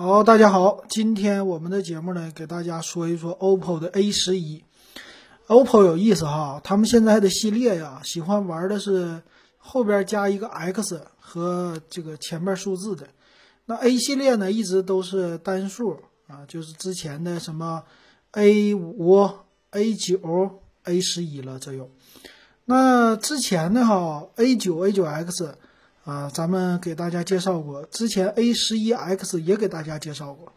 好，大家好，今天我们的节目呢，给大家说一说 OPPO 的 A 十一。OPPO 有意思哈，他们现在的系列呀，喜欢玩的是后边加一个 X 和这个前面数字的。那 A 系列呢，一直都是单数啊，就是之前的什么 A 五、A 九、A 十一了，这有。那之前的哈 A 九、A 九 X。啊，咱们给大家介绍过，之前 A 十一 X 也给大家介绍过。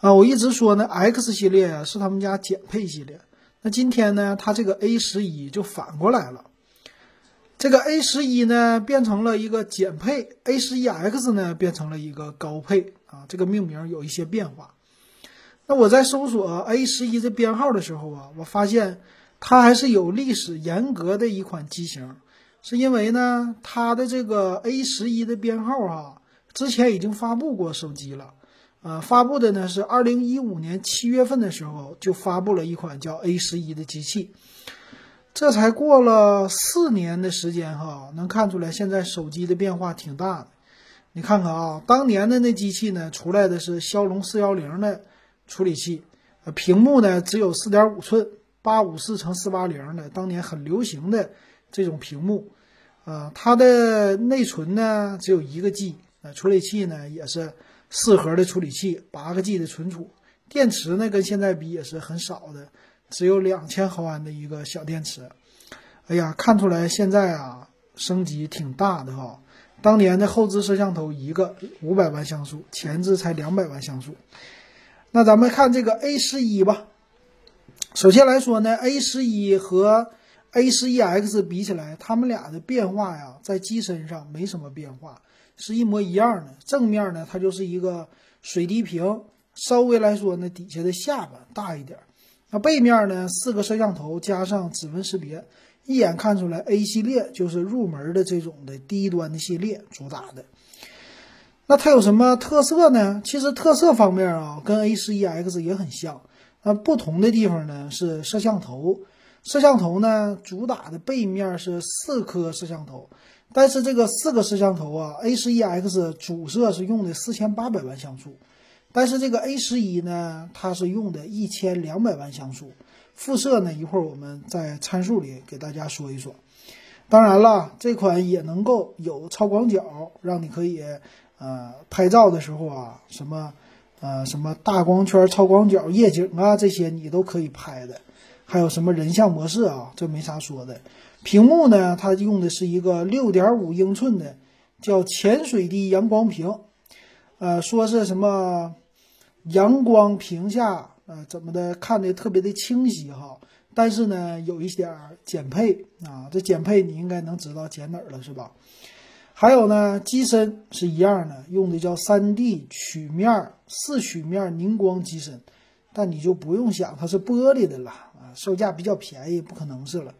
啊，我一直说呢，X 系列啊是他们家减配系列。那今天呢，它这个 A 十一就反过来了，这个 A 十一呢变成了一个减配，A 十一 X 呢变成了一个高配啊，这个命名有一些变化。那我在搜索 A 十一的编号的时候啊，我发现它还是有历史严格的一款机型。是因为呢，它的这个 A 十一的编号哈，之前已经发布过手机了，呃，发布的呢是二零一五年七月份的时候就发布了一款叫 A 十一的机器，这才过了四年的时间哈，能看出来现在手机的变化挺大的。你看看啊，当年的那机器呢，出来的是骁龙四幺零的处理器，屏幕呢只有四点五寸，八五四乘四八零的，当年很流行的。这种屏幕，啊，它的内存呢只有一个 G，啊，处理器呢也是四核的处理器，八个 G 的存储，电池呢跟现在比也是很少的，只有两千毫安的一个小电池。哎呀，看出来现在啊升级挺大的哈。当年的后置摄像头一个五百万像素，前置才两百万像素。那咱们看这个 A 十一吧。首先来说呢，A 十一和 A 十一 X 比起来，它们俩的变化呀，在机身上没什么变化，是一模一样的。正面呢，它就是一个水滴屏，稍微来说呢，底下的下巴大一点。那背面呢，四个摄像头加上指纹识别，一眼看出来 A 系列就是入门的这种的低端的系列主打的。那它有什么特色呢？其实特色方面啊，跟 A 十一 X 也很像。那不同的地方呢，是摄像头。摄像头呢，主打的背面是四颗摄像头，但是这个四个摄像头啊，A 十一 X 主摄是用的四千八百万像素，但是这个 A 十一呢，它是用的一千两百万像素，副摄呢，一会儿我们在参数里给大家说一说。当然了，这款也能够有超广角，让你可以呃拍照的时候啊，什么呃什么大光圈、超广角、夜景啊这些你都可以拍的。还有什么人像模式啊？这没啥说的。屏幕呢，它用的是一个六点五英寸的，叫潜水滴阳光屏。呃，说是什么阳光屏下，呃，怎么的看的特别的清晰哈。但是呢，有一点减配啊。这减配你应该能知道减哪儿了是吧？还有呢，机身是一样的，用的叫三 D 曲面四曲面凝光机身，但你就不用想它是玻璃的了。售价比较便宜，不可能是了。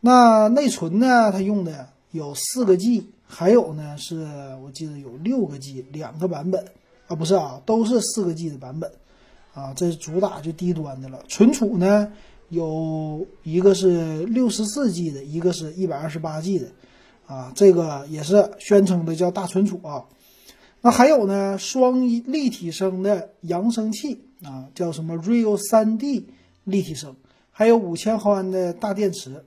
那内存呢？它用的有四个 G，还有呢是我记得有六个 G，两个版本啊，不是啊，都是四个 G 的版本啊。这是主打就低端的了。存储呢，有一个是六十四 G 的，一个是一百二十八 G 的啊。这个也是宣称的叫大存储啊。那还有呢，双立体声的扬声器啊，叫什么 Real 3D 立体声。还有五千毫安的大电池，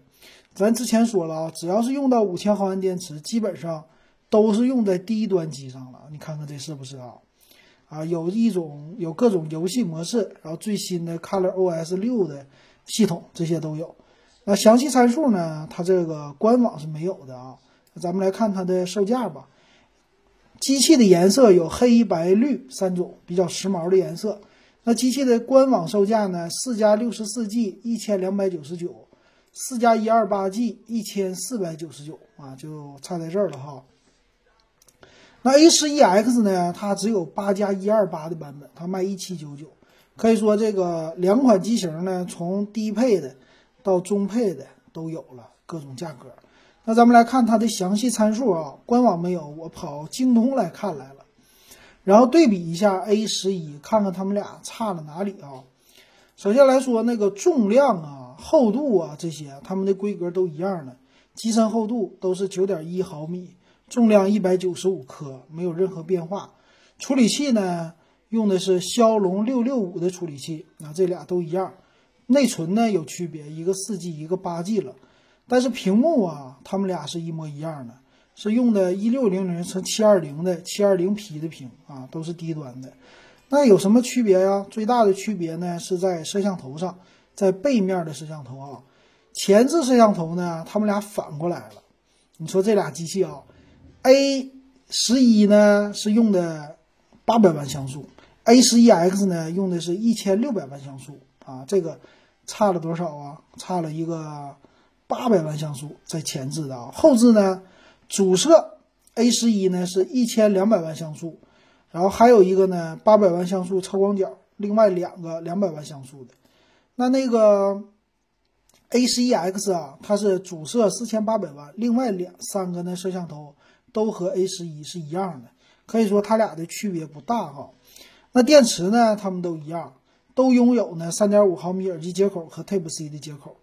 咱之前说了啊，只要是用到五千毫安电池，基本上都是用在低端机上了。你看看这是不是啊？啊，有一种有各种游戏模式，然后最新的 Color OS 六的系统，这些都有。那详细参数呢？它这个官网是没有的啊。咱们来看它的售价吧。机器的颜色有黑白绿三种比较时髦的颜色。那机器的官网售价呢？四加六十四 G 一千两百九十九，四加一二八 G 一千四百九十九啊，就差在这儿了哈。那 A 十一 X 呢？它只有八加一二八的版本，它卖一七九九。可以说这个两款机型呢，从低配的到中配的都有了各种价格。那咱们来看它的详细参数啊，官网没有，我跑京东来看来了。然后对比一下 A 十一，看看它们俩差了哪里啊？首先来说，那个重量啊、厚度啊这些，它们的规格都一样的，机身厚度都是九点一毫米，重量一百九十五克，没有任何变化。处理器呢用的是骁龙六六五的处理器，啊，这俩都一样。内存呢有区别，一个四 G，一个八 G 了。但是屏幕啊，它们俩是一模一样的，是用的一六零零乘七二零的七二零 P 的屏啊，都是低端的。那有什么区别呀？最大的区别呢是在摄像头上，在背面的摄像头啊，前置摄像头呢，它们俩反过来了。你说这俩机器啊，A 十一呢是用的八百万像素，A 十一 X 呢用的是一千六百万像素啊，这个差了多少啊？差了一个。八百万像素在前置的啊，后置呢，主摄 A 十一呢是一千两百万像素，然后还有一个呢八百万像素超广角，另外两个两百万像素的。那那个 A 十一 X 啊，它是主摄四千八百万，另外两三个呢摄像头都和 A 十一是一样的，可以说它俩的区别不大哈。那电池呢，它们都一样，都拥有呢三点五毫米耳机接口和 Type C 的接口。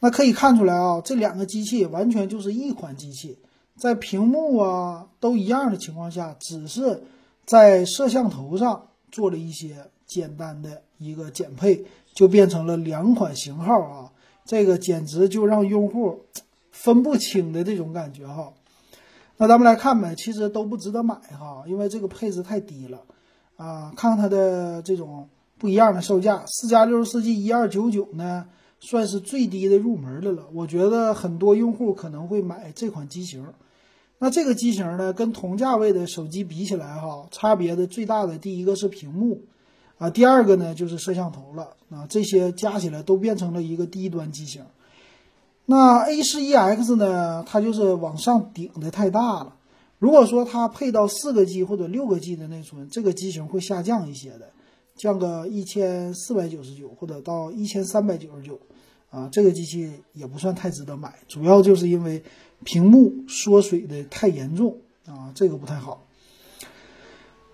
那可以看出来啊，这两个机器完全就是一款机器，在屏幕啊都一样的情况下，只是在摄像头上做了一些简单的一个减配，就变成了两款型号啊，这个简直就让用户分不清的这种感觉哈。那咱们来看呗，其实都不值得买哈，因为这个配置太低了啊。看看它的这种不一样的售价，四加六十四 G 一二九九呢。算是最低的入门的了，我觉得很多用户可能会买这款机型。那这个机型呢，跟同价位的手机比起来，哈，差别的最大的第一个是屏幕，啊，第二个呢就是摄像头了，啊，这些加起来都变成了一个低端机型。那 A 十一 X 呢，它就是往上顶的太大了。如果说它配到四个 G 或者六个 G 的内存，这个机型会下降一些的。降个一千四百九十九，或者到一千三百九十九，啊，这个机器也不算太值得买，主要就是因为屏幕缩水的太严重啊，这个不太好。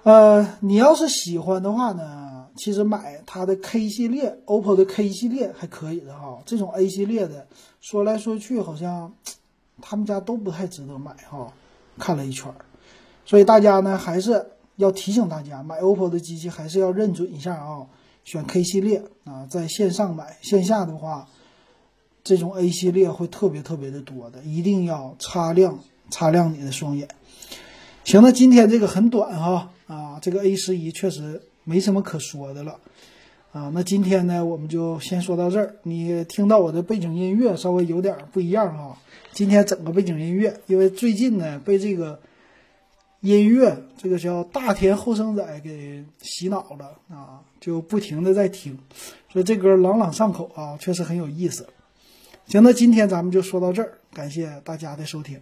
呃，你要是喜欢的话呢，其实买它的 K 系列，OPPO 的 K 系列还可以的哈。这种 A 系列的，说来说去好像他们家都不太值得买哈。看了一圈，所以大家呢还是。要提醒大家，买 OPPO 的机器还是要认准一下啊，选 K 系列啊，在线上买，线下的话，这种 A 系列会特别特别的多的，一定要擦亮擦亮你的双眼。行，那今天这个很短哈啊，这个 A 十一确实没什么可说的了啊。那今天呢，我们就先说到这儿。你听到我的背景音乐稍微有点不一样哈，今天整个背景音乐，因为最近呢被这个。音乐这个叫大田后生仔给洗脑了啊，就不停的在听，所以这歌朗朗上口啊，确实很有意思。行，那今天咱们就说到这儿，感谢大家的收听。